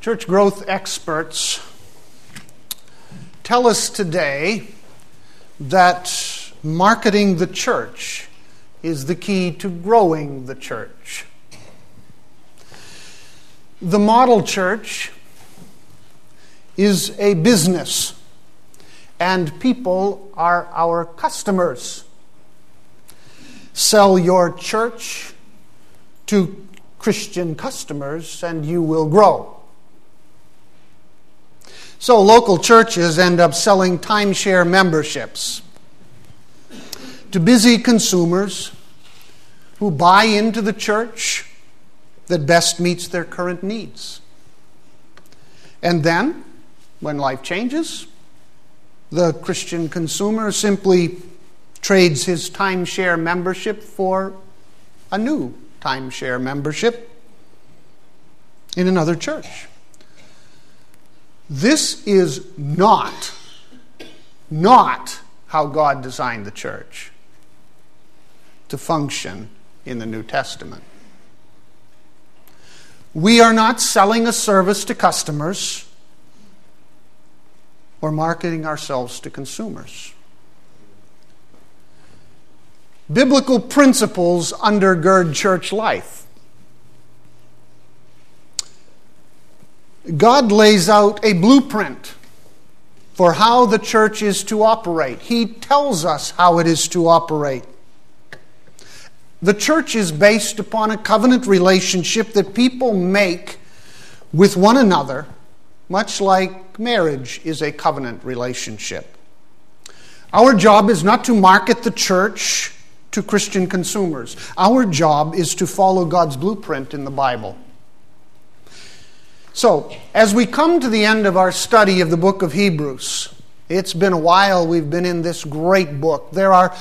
Church growth experts tell us today that marketing the church is the key to growing the church. The model church is a business, and people are our customers. Sell your church to Christian customers, and you will grow. So, local churches end up selling timeshare memberships to busy consumers who buy into the church that best meets their current needs. And then, when life changes, the Christian consumer simply trades his timeshare membership for a new timeshare membership in another church. This is not, not how God designed the church to function in the New Testament. We are not selling a service to customers or marketing ourselves to consumers. Biblical principles undergird church life. God lays out a blueprint for how the church is to operate. He tells us how it is to operate. The church is based upon a covenant relationship that people make with one another, much like marriage is a covenant relationship. Our job is not to market the church to Christian consumers. Our job is to follow God's blueprint in the Bible. So, as we come to the end of our study of the book of Hebrews, it's been a while we've been in this great book. There are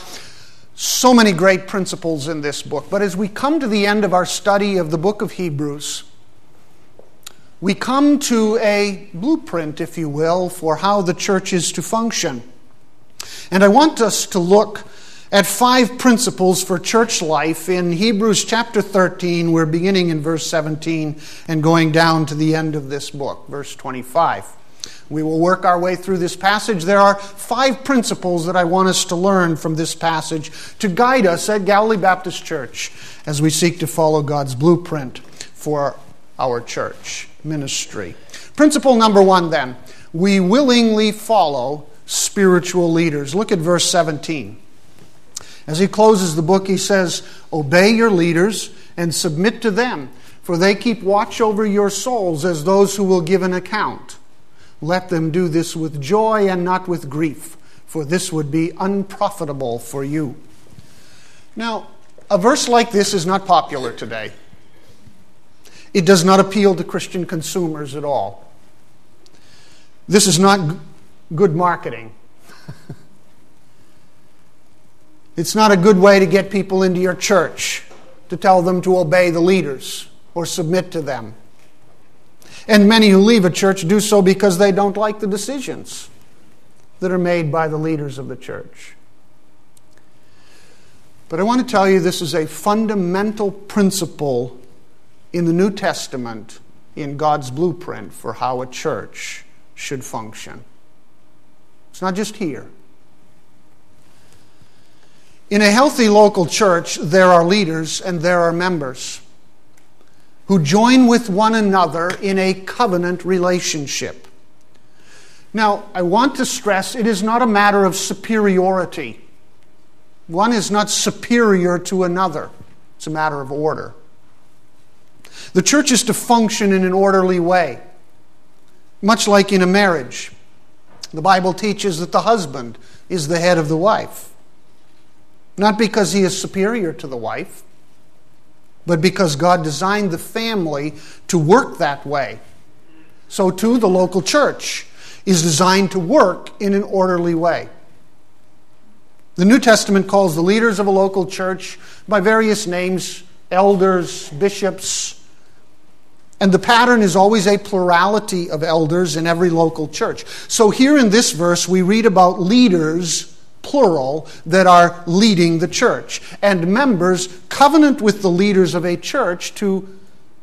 so many great principles in this book. But as we come to the end of our study of the book of Hebrews, we come to a blueprint, if you will, for how the church is to function. And I want us to look at five principles for church life in Hebrews chapter 13. We're beginning in verse 17 and going down to the end of this book, verse 25. We will work our way through this passage. There are five principles that I want us to learn from this passage to guide us at Galilee Baptist Church as we seek to follow God's blueprint for our church ministry. Principle number one, then, we willingly follow spiritual leaders. Look at verse 17. As he closes the book, he says, Obey your leaders and submit to them, for they keep watch over your souls as those who will give an account. Let them do this with joy and not with grief, for this would be unprofitable for you. Now, a verse like this is not popular today. It does not appeal to Christian consumers at all. This is not good marketing. It's not a good way to get people into your church to tell them to obey the leaders or submit to them. And many who leave a church do so because they don't like the decisions that are made by the leaders of the church. But I want to tell you this is a fundamental principle in the New Testament in God's blueprint for how a church should function. It's not just here. In a healthy local church, there are leaders and there are members who join with one another in a covenant relationship. Now, I want to stress it is not a matter of superiority. One is not superior to another, it's a matter of order. The church is to function in an orderly way, much like in a marriage. The Bible teaches that the husband is the head of the wife. Not because he is superior to the wife, but because God designed the family to work that way. So, too, the local church is designed to work in an orderly way. The New Testament calls the leaders of a local church by various names elders, bishops, and the pattern is always a plurality of elders in every local church. So, here in this verse, we read about leaders plural, that are leading the church. And members covenant with the leaders of a church to,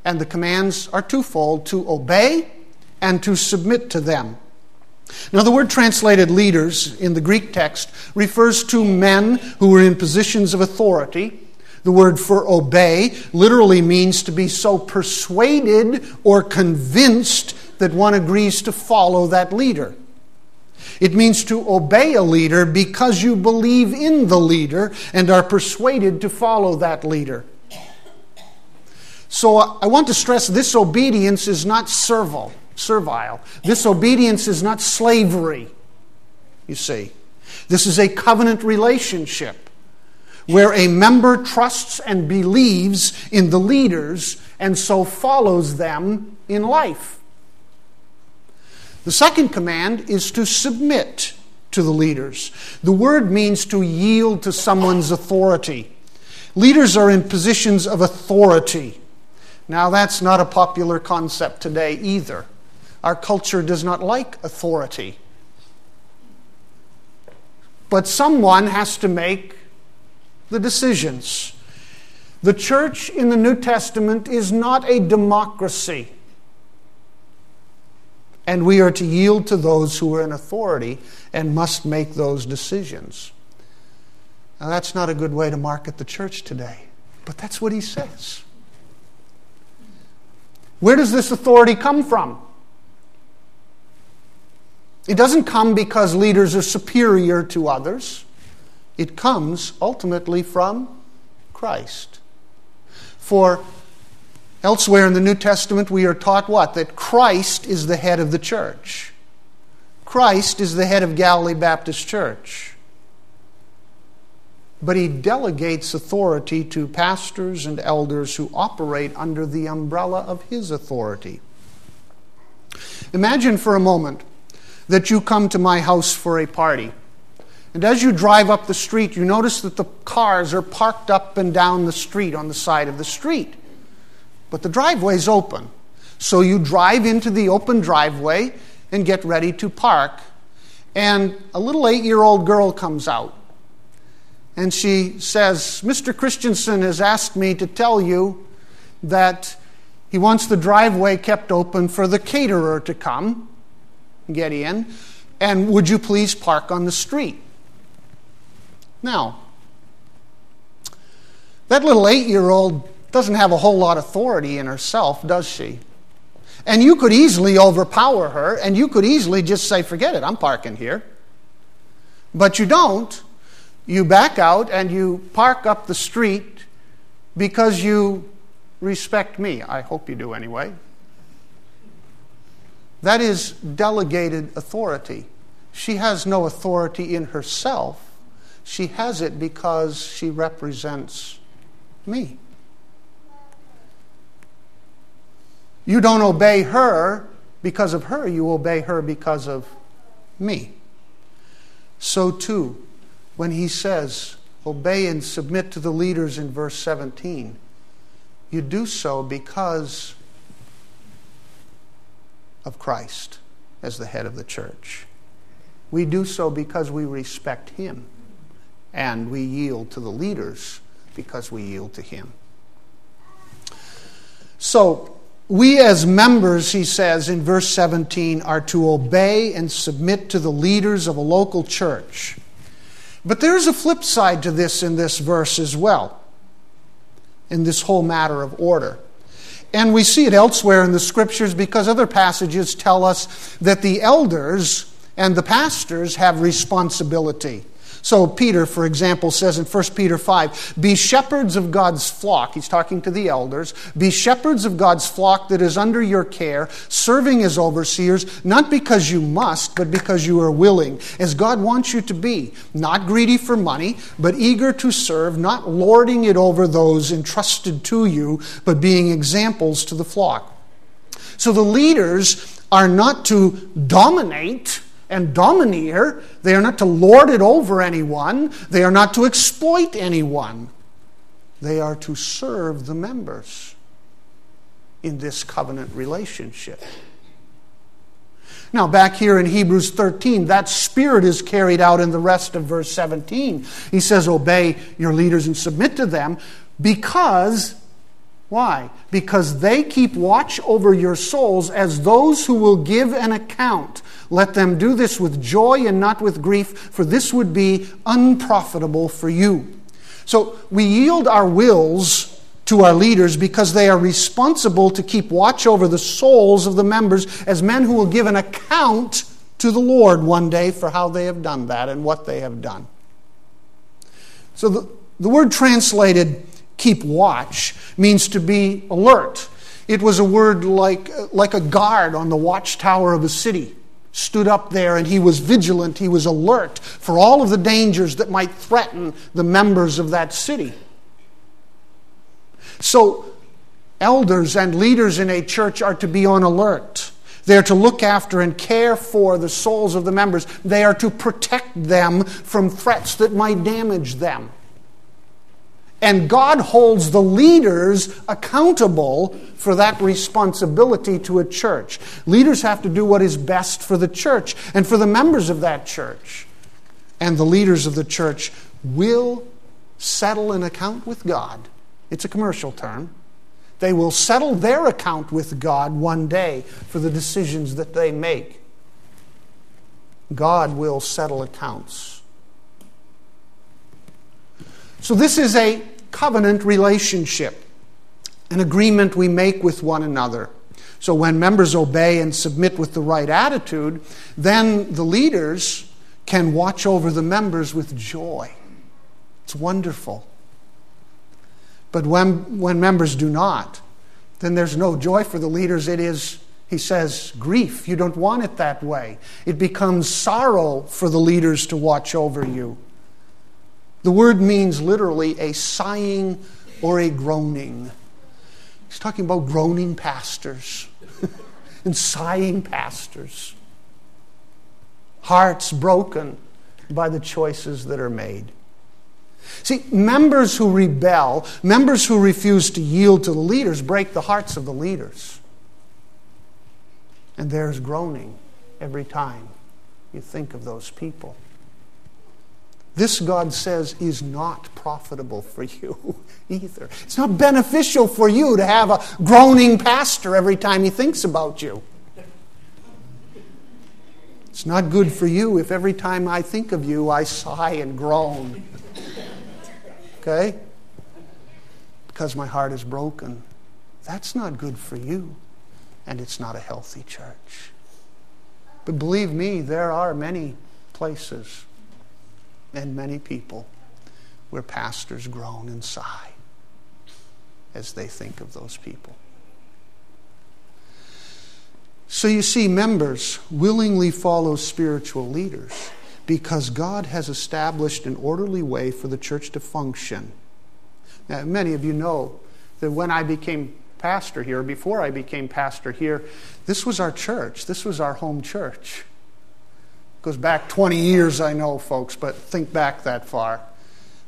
and the commands are twofold to obey and to submit to them. Now, the word translated leaders in the Greek text refers to men who were in positions of authority. The word for obey literally means to be so persuaded or convinced that one agrees to follow that leader. It means to obey a leader because you believe in the leader and are persuaded to follow that leader. So uh, I want to stress this obedience is not servile. Servile. This obedience is not slavery. You see, this is a covenant relationship where a member trusts and believes in the leaders and so follows them in life. The second command is to submit to the leaders. The word means to yield to someone's authority. Leaders are in positions of authority. Now, that's not a popular concept today either. Our culture does not like authority. But someone has to make the decisions. The church in the New Testament is not a democracy and we are to yield to those who are in authority and must make those decisions. Now, that's not a good way to market the church today, but that's what he says. Where does this authority come from? It doesn't come because leaders are superior to others. It comes ultimately from Christ. For Elsewhere in the New Testament, we are taught what? That Christ is the head of the church. Christ is the head of Galilee Baptist Church. But he delegates authority to pastors and elders who operate under the umbrella of his authority. Imagine for a moment that you come to my house for a party. And as you drive up the street, you notice that the cars are parked up and down the street on the side of the street but the driveway's open. So you drive into the open driveway and get ready to park. And a little eight year old girl comes out. And she says, Mr. Christensen has asked me to tell you that he wants the driveway kept open for the caterer to come, get in, and would you please park on the street? Now, that little eight year old doesn't have a whole lot of authority in herself, does she? And you could easily overpower her, and you could easily just say, forget it, I'm parking here. But you don't. You back out and you park up the street because you respect me. I hope you do anyway. That is delegated authority. She has no authority in herself, she has it because she represents me. You don't obey her because of her, you obey her because of me. So too, when he says, obey and submit to the leaders in verse 17, you do so because of Christ as the head of the church. We do so because we respect him, and we yield to the leaders because we yield to him. So, we, as members, he says in verse 17, are to obey and submit to the leaders of a local church. But there's a flip side to this in this verse as well, in this whole matter of order. And we see it elsewhere in the scriptures because other passages tell us that the elders and the pastors have responsibility. So, Peter, for example, says in 1 Peter 5 Be shepherds of God's flock. He's talking to the elders. Be shepherds of God's flock that is under your care, serving as overseers, not because you must, but because you are willing, as God wants you to be. Not greedy for money, but eager to serve, not lording it over those entrusted to you, but being examples to the flock. So, the leaders are not to dominate and domineer. They are not to lord it over anyone. They are not to exploit anyone. They are to serve the members in this covenant relationship. Now, back here in Hebrews 13, that spirit is carried out in the rest of verse 17. He says, Obey your leaders and submit to them because Why? Because they keep watch over your souls as those who will give an account. Let them do this with joy and not with grief, for this would be unprofitable for you. So we yield our wills to our leaders because they are responsible to keep watch over the souls of the members as men who will give an account to the Lord one day for how they have done that and what they have done. So the, the word translated keep watch means to be alert. It was a word like, like a guard on the watchtower of a city. Stood up there and he was vigilant, he was alert for all of the dangers that might threaten the members of that city. So, elders and leaders in a church are to be on alert. They are to look after and care for the souls of the members. They are to protect them from threats that might damage them. And God holds the leaders accountable for that responsibility to a church. Leaders have to do what is best for the church and for the members of that church. And the leaders of the church will settle an account with God. It's a commercial term. They will settle their account with God one day for the decisions that they make. God will settle accounts. So, this is a covenant relationship, an agreement we make with one another. So, when members obey and submit with the right attitude, then the leaders can watch over the members with joy. It's wonderful. But when, when members do not, then there's no joy for the leaders. It is, he says, grief. You don't want it that way. It becomes sorrow for the leaders to watch over you. The word means literally a sighing or a groaning. He's talking about groaning pastors and sighing pastors. Hearts broken by the choices that are made. See, members who rebel, members who refuse to yield to the leaders, break the hearts of the leaders. And there's groaning every time you think of those people. This, God says, is not profitable for you either. It's not beneficial for you to have a groaning pastor every time he thinks about you. It's not good for you if every time I think of you, I sigh and groan. Okay? Because my heart is broken. That's not good for you, and it's not a healthy church. But believe me, there are many places and many people where pastors groan and sigh as they think of those people. So you see, members willingly follow spiritual leaders because God has established an orderly way for the church to function. Now, many of you know that when I became pastor here, before I became pastor here, this was our church. This was our home church. Goes back 20 years, I know, folks, but think back that far.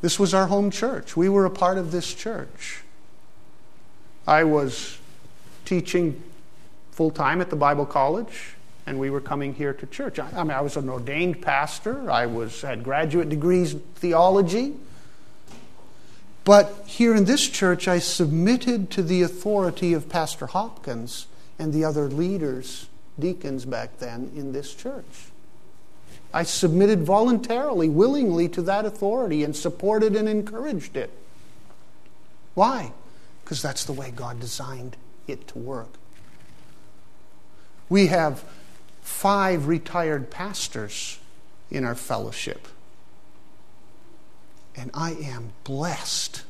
This was our home church. We were a part of this church. I was teaching full time at the Bible College, and we were coming here to church. I, I mean, I was an ordained pastor. I was had graduate degrees in theology. But here in this church, I submitted to the authority of Pastor Hopkins and the other leaders, deacons back then in this church. I submitted voluntarily, willingly to that authority and supported and encouraged it. Why? Because that's the way God designed it to work. We have five retired pastors in our fellowship. And I am blessed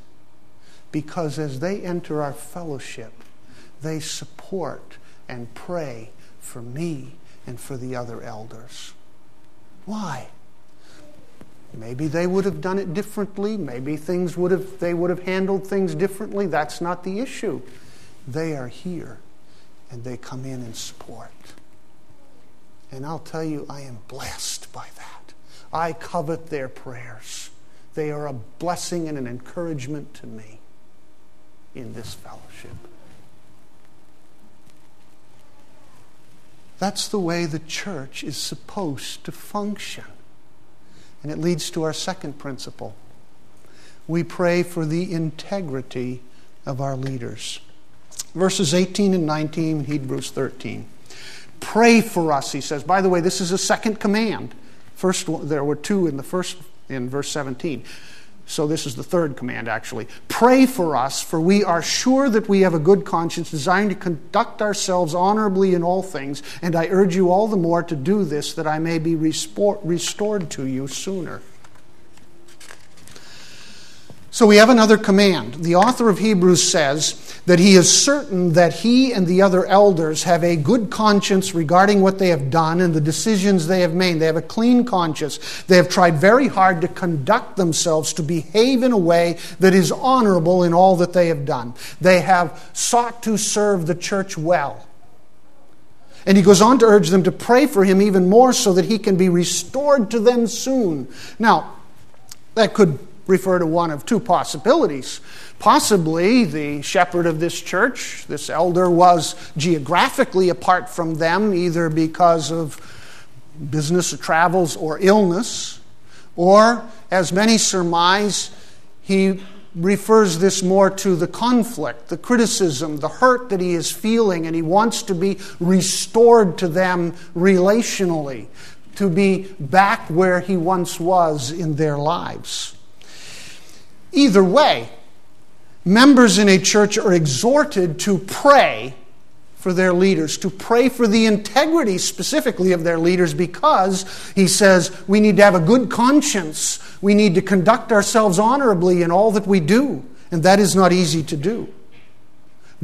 because as they enter our fellowship, they support and pray for me and for the other elders. Why? Maybe they would have done it differently. Maybe things would have, they would have handled things differently. That's not the issue. They are here and they come in and support. And I'll tell you, I am blessed by that. I covet their prayers. They are a blessing and an encouragement to me in this fellowship. That's the way the church is supposed to function. And it leads to our second principle. We pray for the integrity of our leaders. Verses 18 and 19, Hebrews 13. Pray for us, he says. By the way, this is a second command. First, there were two in the first, in verse 17. So this is the third command, actually. Pray for us, for we are sure that we have a good conscience, desiring to conduct ourselves honorably in all things. And I urge you all the more to do this, that I may be restored to you sooner. So we have another command. The author of Hebrews says that he is certain that he and the other elders have a good conscience regarding what they have done and the decisions they have made. They have a clean conscience. They have tried very hard to conduct themselves, to behave in a way that is honorable in all that they have done. They have sought to serve the church well. And he goes on to urge them to pray for him even more so that he can be restored to them soon. Now, that could refer to one of two possibilities. Possibly the shepherd of this church, this elder, was geographically apart from them, either because of business or travels or illness, or, as many surmise, he refers this more to the conflict, the criticism, the hurt that he is feeling, and he wants to be restored to them relationally, to be back where he once was in their lives. Either way, members in a church are exhorted to pray for their leaders, to pray for the integrity specifically of their leaders, because he says we need to have a good conscience. We need to conduct ourselves honorably in all that we do, and that is not easy to do.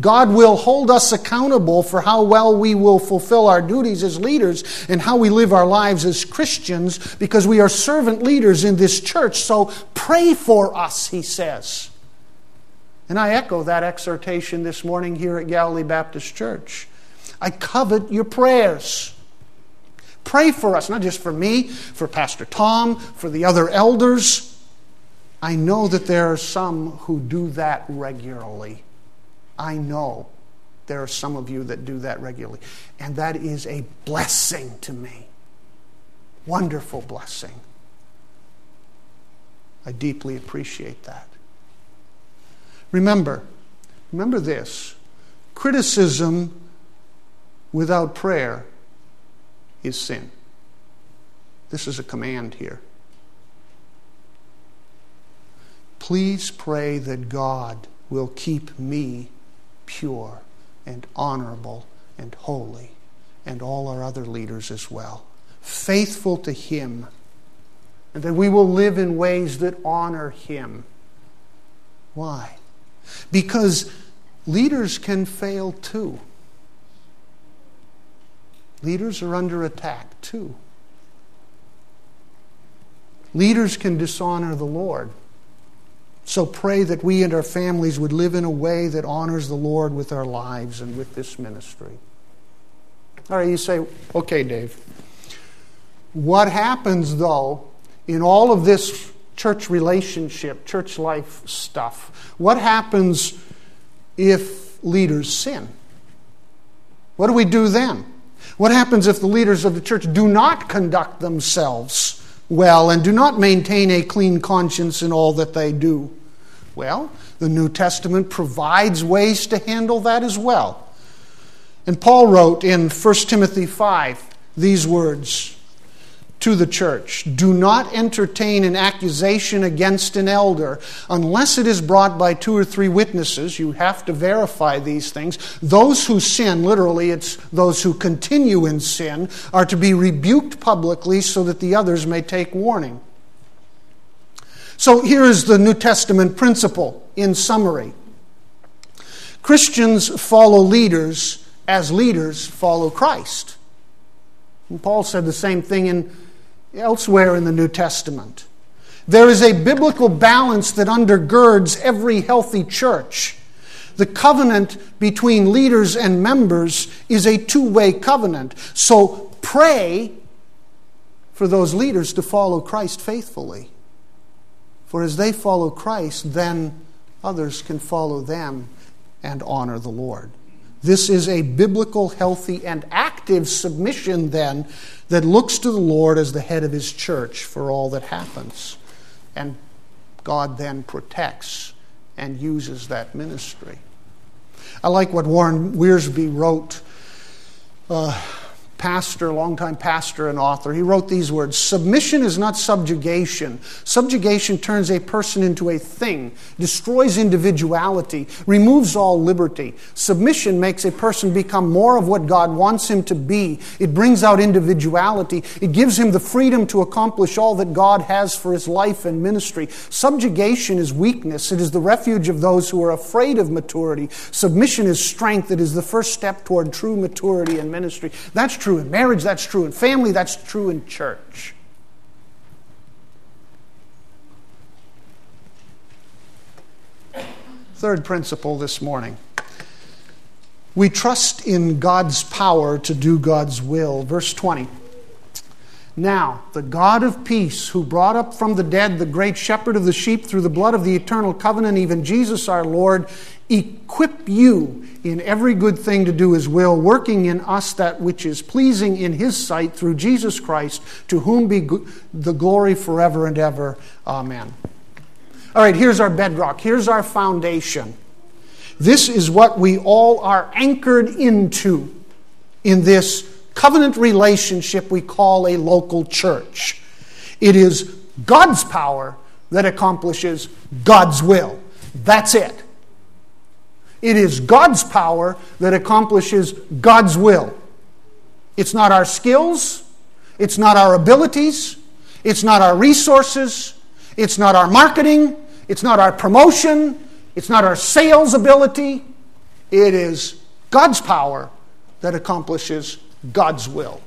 God will hold us accountable for how well we will fulfill our duties as leaders and how we live our lives as Christians because we are servant leaders in this church. So pray for us, he says. And I echo that exhortation this morning here at Galilee Baptist Church. I covet your prayers. Pray for us, not just for me, for Pastor Tom, for the other elders. I know that there are some who do that regularly. I know there are some of you that do that regularly. And that is a blessing to me. Wonderful blessing. I deeply appreciate that. Remember, remember this criticism without prayer is sin. This is a command here. Please pray that God will keep me pure and honorable and holy, and all our other leaders as well. Faithful to Him, and that we will live in ways that honor Him. Why? Because leaders can fail too. Leaders are under attack too. Leaders can dishonor the Lord. So pray that we and our families would live in a way that honors the Lord with our lives and with this ministry. All right, you say, okay, Dave. What happens, though, in all of this church relationship, church life stuff? What happens if leaders sin? What do we do then? What happens if the leaders of the church do not conduct themselves well and do not maintain a clean conscience in all that they do? Well, the New Testament provides ways to handle that as well. And Paul wrote in 1 Timothy 5 these words to the church Do not entertain an accusation against an elder unless it is brought by two or three witnesses. You have to verify these things. Those who sin, literally, it's those who continue in sin, are to be rebuked publicly so that the others may take warning. So here is the New Testament principle in summary Christians follow leaders as leaders follow Christ. And Paul said the same thing in, elsewhere in the New Testament. There is a biblical balance that undergirds every healthy church. The covenant between leaders and members is a two way covenant. So pray for those leaders to follow Christ faithfully. For as they follow Christ, then others can follow them and honor the Lord. This is a biblical, healthy, and active submission, then, that looks to the Lord as the head of his church for all that happens. And God then protects and uses that ministry. I like what Warren Wiersbe wrote. Uh, pastor, longtime pastor and author, he wrote these words Submission is not subjugation. Subjugation turns a person into a thing, destroys individuality, removes all liberty. Submission makes a person become more of what God wants him to be. It brings out individuality, it gives him the freedom to accomplish all that God has for his life and ministry. Subjugation is weakness, it is the refuge of those who are afraid of maturity. Submission is strength, it is the first step toward true maturity and ministry. That's true in marriage, that's true in family, that's true in church. Third principle this morning. We trust in God's power to do God's will. Verse 20. Now, the God of peace, who brought up from the dead the great shepherd of the sheep through the blood of the eternal covenant, even Jesus our Lord, equip you in every good thing to do his will, working in us that which is pleasing in his sight through Jesus Christ, to whom be the glory forever and ever. Amen. All right, here's our bedrock. Here's our foundation. This is what we all are anchored into in this covenant relationship we call a local church. It is God's power that accomplishes God's will. That's it. It is God's power that accomplishes God's will. It's not our skills, it's not our abilities, it's not our resources, it's not our marketing, it's not our promotion, it's not our sales ability. It is God's power that accomplishes God's will.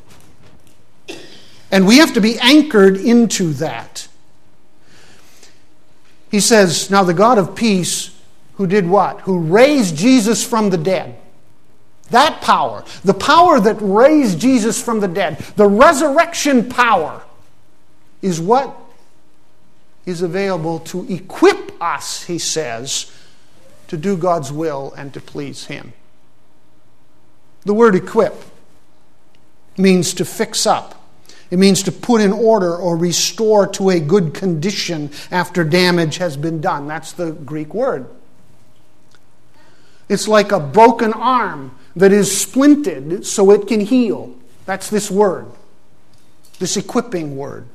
And we have to be anchored into that. He says, Now the God of peace, who did what? Who raised Jesus from the dead. That power, the power that raised Jesus from the dead, the resurrection power, is what is available to equip us, he says, to do God's will and to please Him. The word equip means to fix up. It means to put in order or restore to a good condition after damage has been done. That's the Greek word. It's like a broken arm that is splinted so it can heal. That's this word, this equipping word.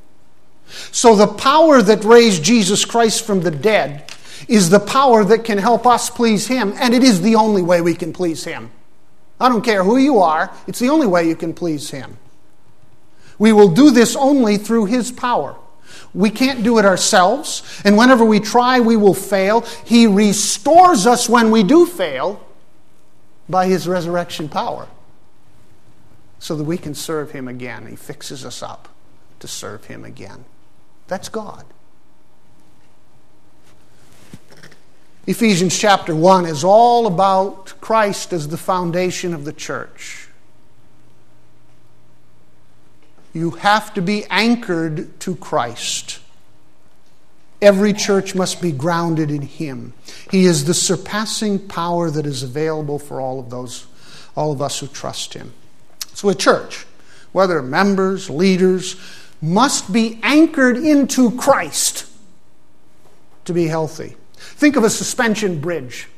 So, the power that raised Jesus Christ from the dead is the power that can help us please Him, and it is the only way we can please Him. I don't care who you are, it's the only way you can please Him. We will do this only through His power. We can't do it ourselves, and whenever we try, we will fail. He restores us when we do fail by His resurrection power so that we can serve Him again. He fixes us up to serve Him again. That's God. Ephesians chapter 1 is all about Christ as the foundation of the church. You have to be anchored to Christ. Every church must be grounded in Him. He is the surpassing power that is available for all of those, all of us who trust Him. So a church, whether members, leaders, must be anchored into Christ to be healthy. Think of a suspension bridge.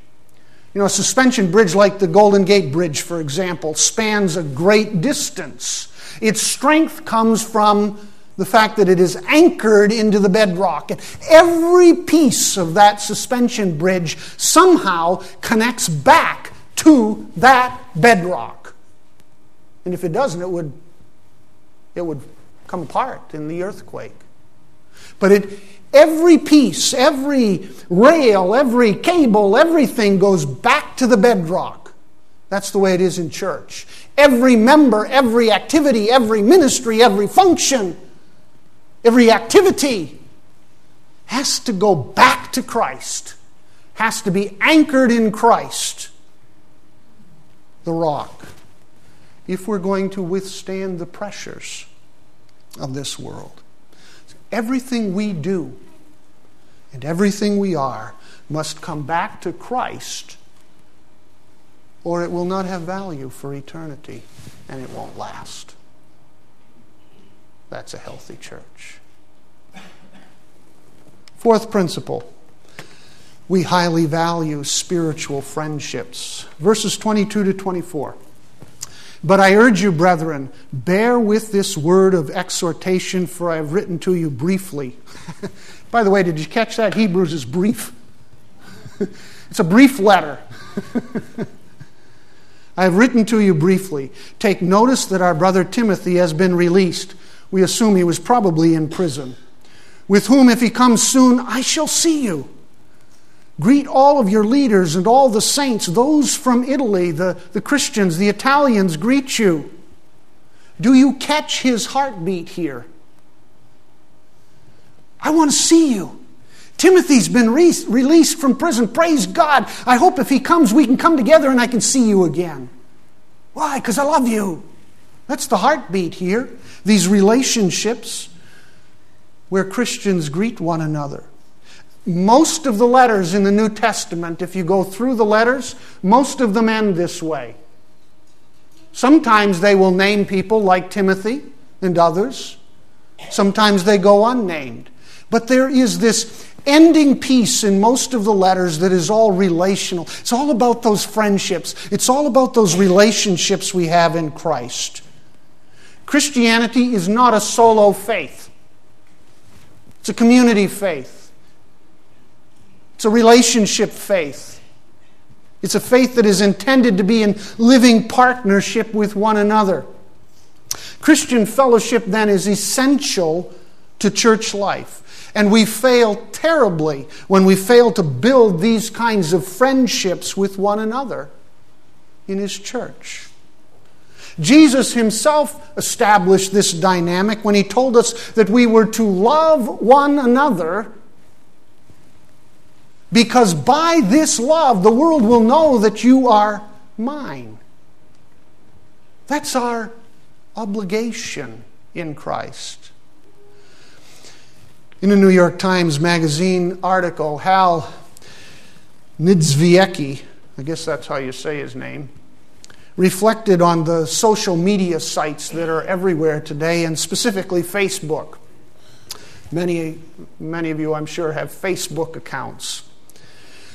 You know, a suspension bridge like the Golden Gate Bridge, for example, spans a great distance. Its strength comes from the fact that it is anchored into the bedrock. And every piece of that suspension bridge somehow connects back to that bedrock. And if it doesn't, it would, it would come apart in the earthquake. But it, Every piece, every rail, every cable, everything goes back to the bedrock. That's the way it is in church. Every member, every activity, every ministry, every function, every activity has to go back to Christ, has to be anchored in Christ, the rock, if we're going to withstand the pressures of this world. Everything we do and everything we are must come back to Christ, or it will not have value for eternity and it won't last. That's a healthy church. Fourth principle we highly value spiritual friendships. Verses 22 to 24. But I urge you, brethren, bear with this word of exhortation, for I have written to you briefly. By the way, did you catch that? Hebrews is brief. it's a brief letter. I have written to you briefly. Take notice that our brother Timothy has been released. We assume he was probably in prison. With whom, if he comes soon, I shall see you. Greet all of your leaders and all the saints, those from Italy, the, the Christians, the Italians greet you. Do you catch his heartbeat here? I want to see you. Timothy's been re- released from prison. Praise God. I hope if he comes, we can come together and I can see you again. Why? Because I love you. That's the heartbeat here. These relationships where Christians greet one another. Most of the letters in the New Testament, if you go through the letters, most of them end this way. Sometimes they will name people like Timothy and others. Sometimes they go unnamed. But there is this ending piece in most of the letters that is all relational. It's all about those friendships, it's all about those relationships we have in Christ. Christianity is not a solo faith, it's a community faith. It's a relationship faith. It's a faith that is intended to be in living partnership with one another. Christian fellowship, then, is essential to church life. And we fail terribly when we fail to build these kinds of friendships with one another in His church. Jesus himself established this dynamic when he told us that we were to love one another because by this love, the world will know that you are mine. That's our obligation in Christ. In a New York Times Magazine article, Hal Niedzviecki, I guess that's how you say his name, reflected on the social media sites that are everywhere today, and specifically Facebook. Many, many of you, I'm sure, have Facebook accounts.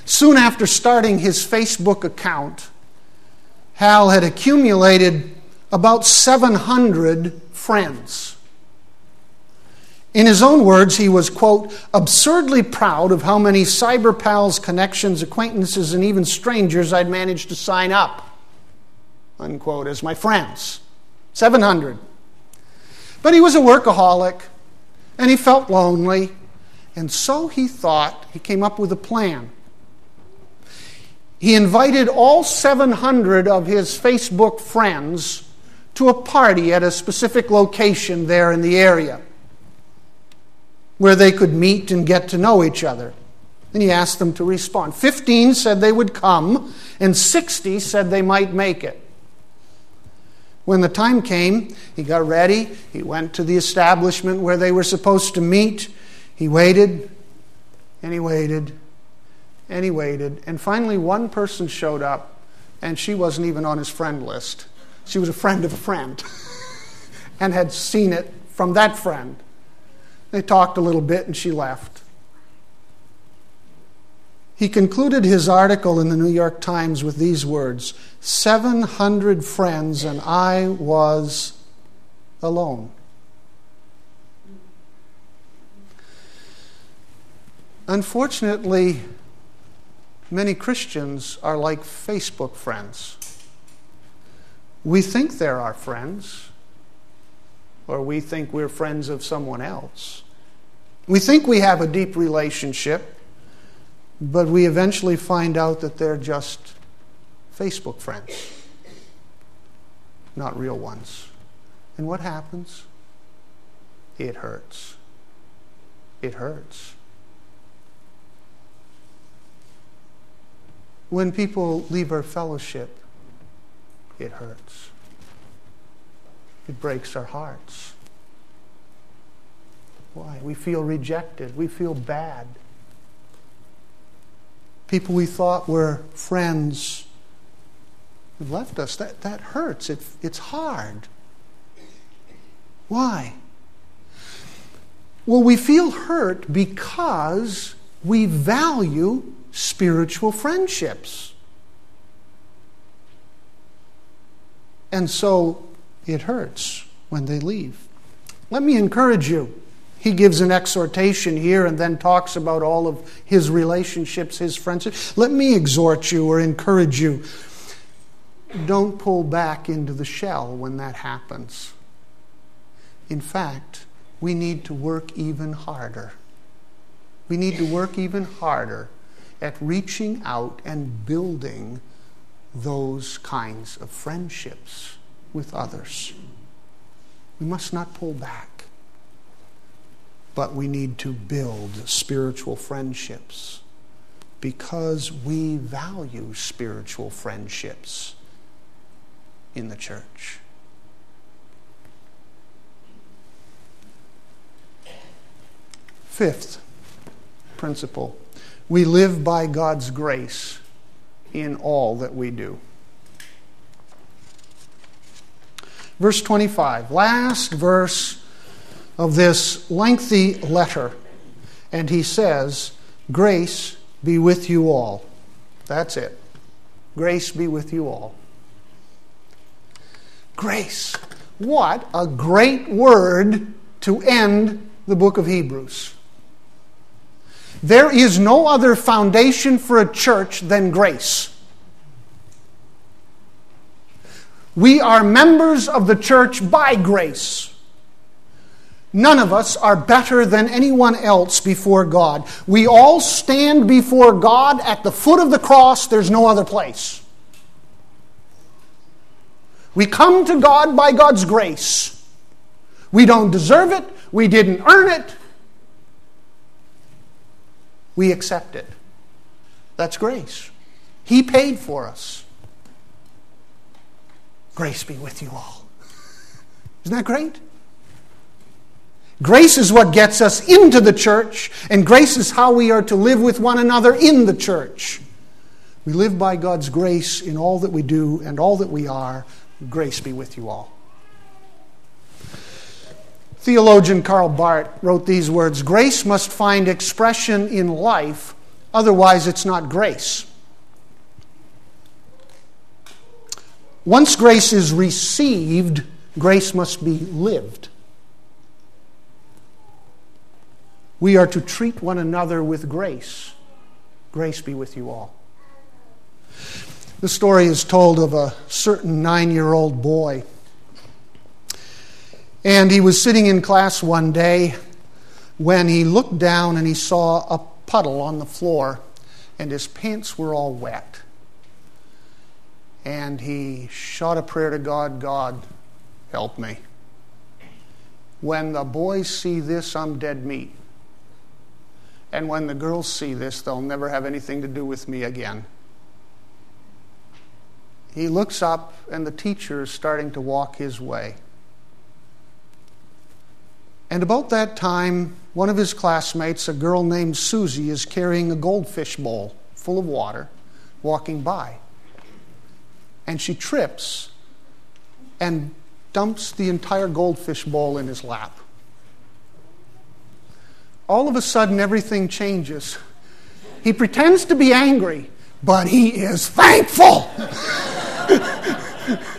Soon after starting his Facebook account, Hal had accumulated about 700 friends. In his own words, he was, quote, absurdly proud of how many cyber pals, connections, acquaintances, and even strangers I'd managed to sign up, unquote, as my friends. 700. But he was a workaholic, and he felt lonely, and so he thought, he came up with a plan. He invited all 700 of his Facebook friends to a party at a specific location there in the area where they could meet and get to know each other. And he asked them to respond. 15 said they would come, and 60 said they might make it. When the time came, he got ready. He went to the establishment where they were supposed to meet. He waited, and he waited, and he waited. And finally, one person showed up, and she wasn't even on his friend list. She was a friend of a friend and had seen it from that friend. They talked a little bit, and she left. He concluded his article in the New York Times with these words 700 friends, and I was alone. Unfortunately, Many Christians are like Facebook friends. We think they're our friends, or we think we're friends of someone else. We think we have a deep relationship, but we eventually find out that they're just Facebook friends, not real ones. And what happens? It hurts. It hurts. When people leave our fellowship, it hurts. It breaks our hearts. Why? We feel rejected. We feel bad. People we thought were friends have left us. That, that hurts. It, it's hard. Why? Well, we feel hurt because we value spiritual friendships. And so it hurts when they leave. Let me encourage you. He gives an exhortation here and then talks about all of his relationships, his friendships. Let me exhort you or encourage you. Don't pull back into the shell when that happens. In fact, we need to work even harder. We need to work even harder at reaching out and building those kinds of friendships with others. We must not pull back, but we need to build spiritual friendships because we value spiritual friendships in the church. Fifth principle we live by God's grace in all that we do. Verse 25, last verse of this lengthy letter. And he says, Grace be with you all. That's it. Grace be with you all. Grace. What a great word to end the book of Hebrews. There is no other foundation for a church than grace. We are members of the church by grace. None of us are better than anyone else before God. We all stand before God at the foot of the cross. There's no other place. We come to God by God's grace. We don't deserve it. We didn't earn it we accept it. That's grace. He paid for us. Grace be with you all. Isn't that great? Grace is what gets us into the church, and grace is how we are to live with one another in the church. We live by God's grace in all that we do and all that we are. Grace be with you all. Theologian Karl Barth wrote these words Grace must find expression in life, otherwise, it's not grace. Once grace is received, grace must be lived. We are to treat one another with grace. Grace be with you all. The story is told of a certain nine year old boy and he was sitting in class one day when he looked down and he saw a puddle on the floor, and his pants were all wet. And he shot a prayer to God God, help me. When the boys see this, I'm dead meat. And when the girls see this, they'll never have anything to do with me again. He looks up, and the teacher is starting to walk his way. And about that time, one of his classmates, a girl named Susie, is carrying a goldfish bowl full of water, walking by. And she trips and dumps the entire goldfish bowl in his lap. All of a sudden, everything changes. He pretends to be angry, but he is thankful.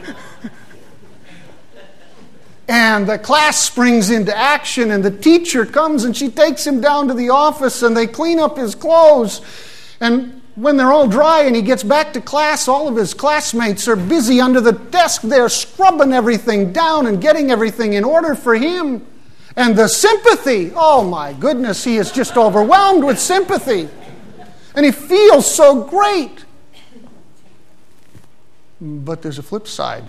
And the class springs into action, and the teacher comes and she takes him down to the office and they clean up his clothes. And when they're all dry and he gets back to class, all of his classmates are busy under the desk there scrubbing everything down and getting everything in order for him. And the sympathy, oh my goodness, he is just overwhelmed with sympathy. And he feels so great. But there's a flip side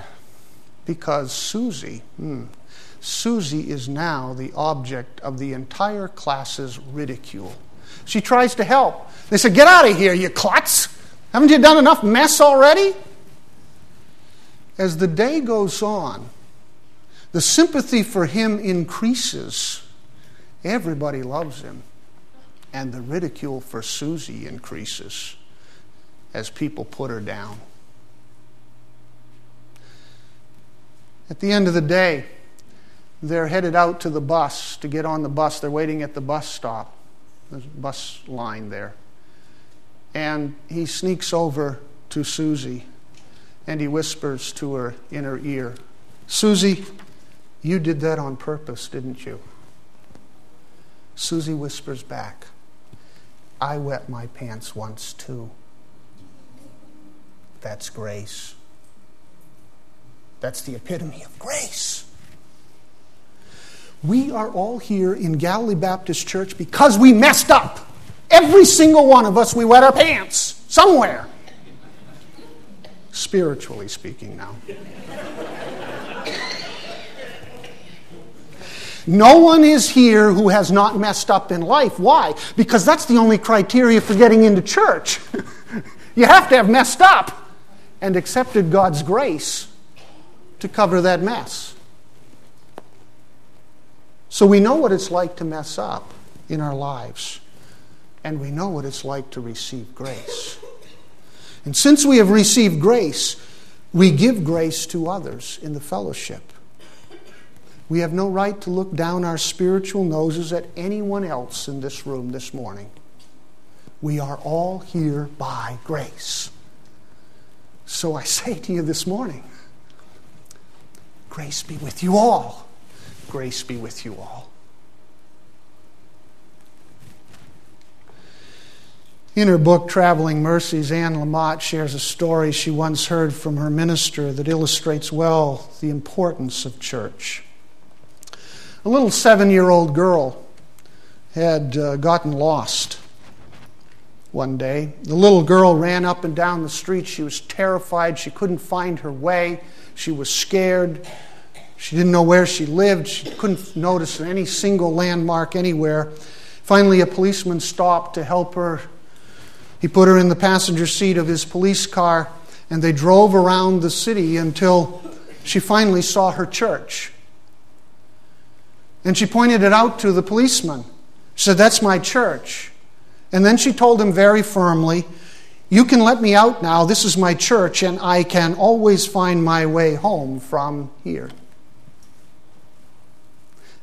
because Susie, hmm, Susie is now the object of the entire class's ridicule. She tries to help. They said, Get out of here, you klutz! Haven't you done enough mess already? As the day goes on, the sympathy for him increases. Everybody loves him. And the ridicule for Susie increases as people put her down. At the end of the day, they're headed out to the bus to get on the bus. They're waiting at the bus stop, the bus line there. And he sneaks over to Susie and he whispers to her in her ear, Susie, you did that on purpose, didn't you? Susie whispers back, I wet my pants once too. That's grace. That's the epitome of grace. We are all here in Galilee Baptist Church because we messed up. Every single one of us, we wet our pants somewhere. Spiritually speaking, now. No one is here who has not messed up in life. Why? Because that's the only criteria for getting into church. you have to have messed up and accepted God's grace to cover that mess. So we know what it's like to mess up in our lives, and we know what it's like to receive grace. And since we have received grace, we give grace to others in the fellowship. We have no right to look down our spiritual noses at anyone else in this room this morning. We are all here by grace. So I say to you this morning grace be with you all. Grace be with you all. In her book, Traveling Mercies, Anne Lamott shares a story she once heard from her minister that illustrates well the importance of church. A little seven year old girl had uh, gotten lost one day. The little girl ran up and down the street. She was terrified. She couldn't find her way. She was scared. She didn't know where she lived. She couldn't notice any single landmark anywhere. Finally, a policeman stopped to help her. He put her in the passenger seat of his police car, and they drove around the city until she finally saw her church. And she pointed it out to the policeman. She said, That's my church. And then she told him very firmly, You can let me out now. This is my church, and I can always find my way home from here.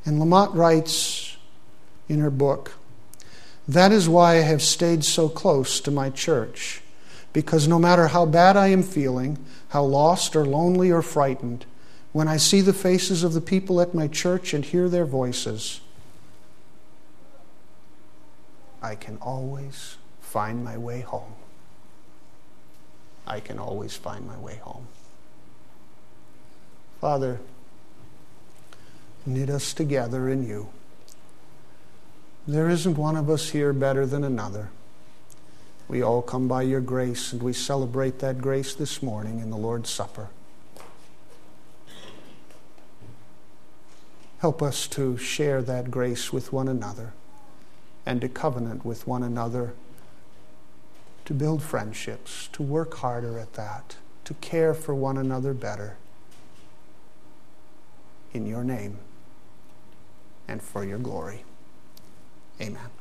And Lamott writes in her book That is why I have stayed so close to my church, because no matter how bad I am feeling, how lost or lonely or frightened, when I see the faces of the people at my church and hear their voices, I can always find my way home. I can always find my way home. Father, knit us together in you. There isn't one of us here better than another. We all come by your grace, and we celebrate that grace this morning in the Lord's Supper. Help us to share that grace with one another and to covenant with one another, to build friendships, to work harder at that, to care for one another better. In your name and for your glory. Amen.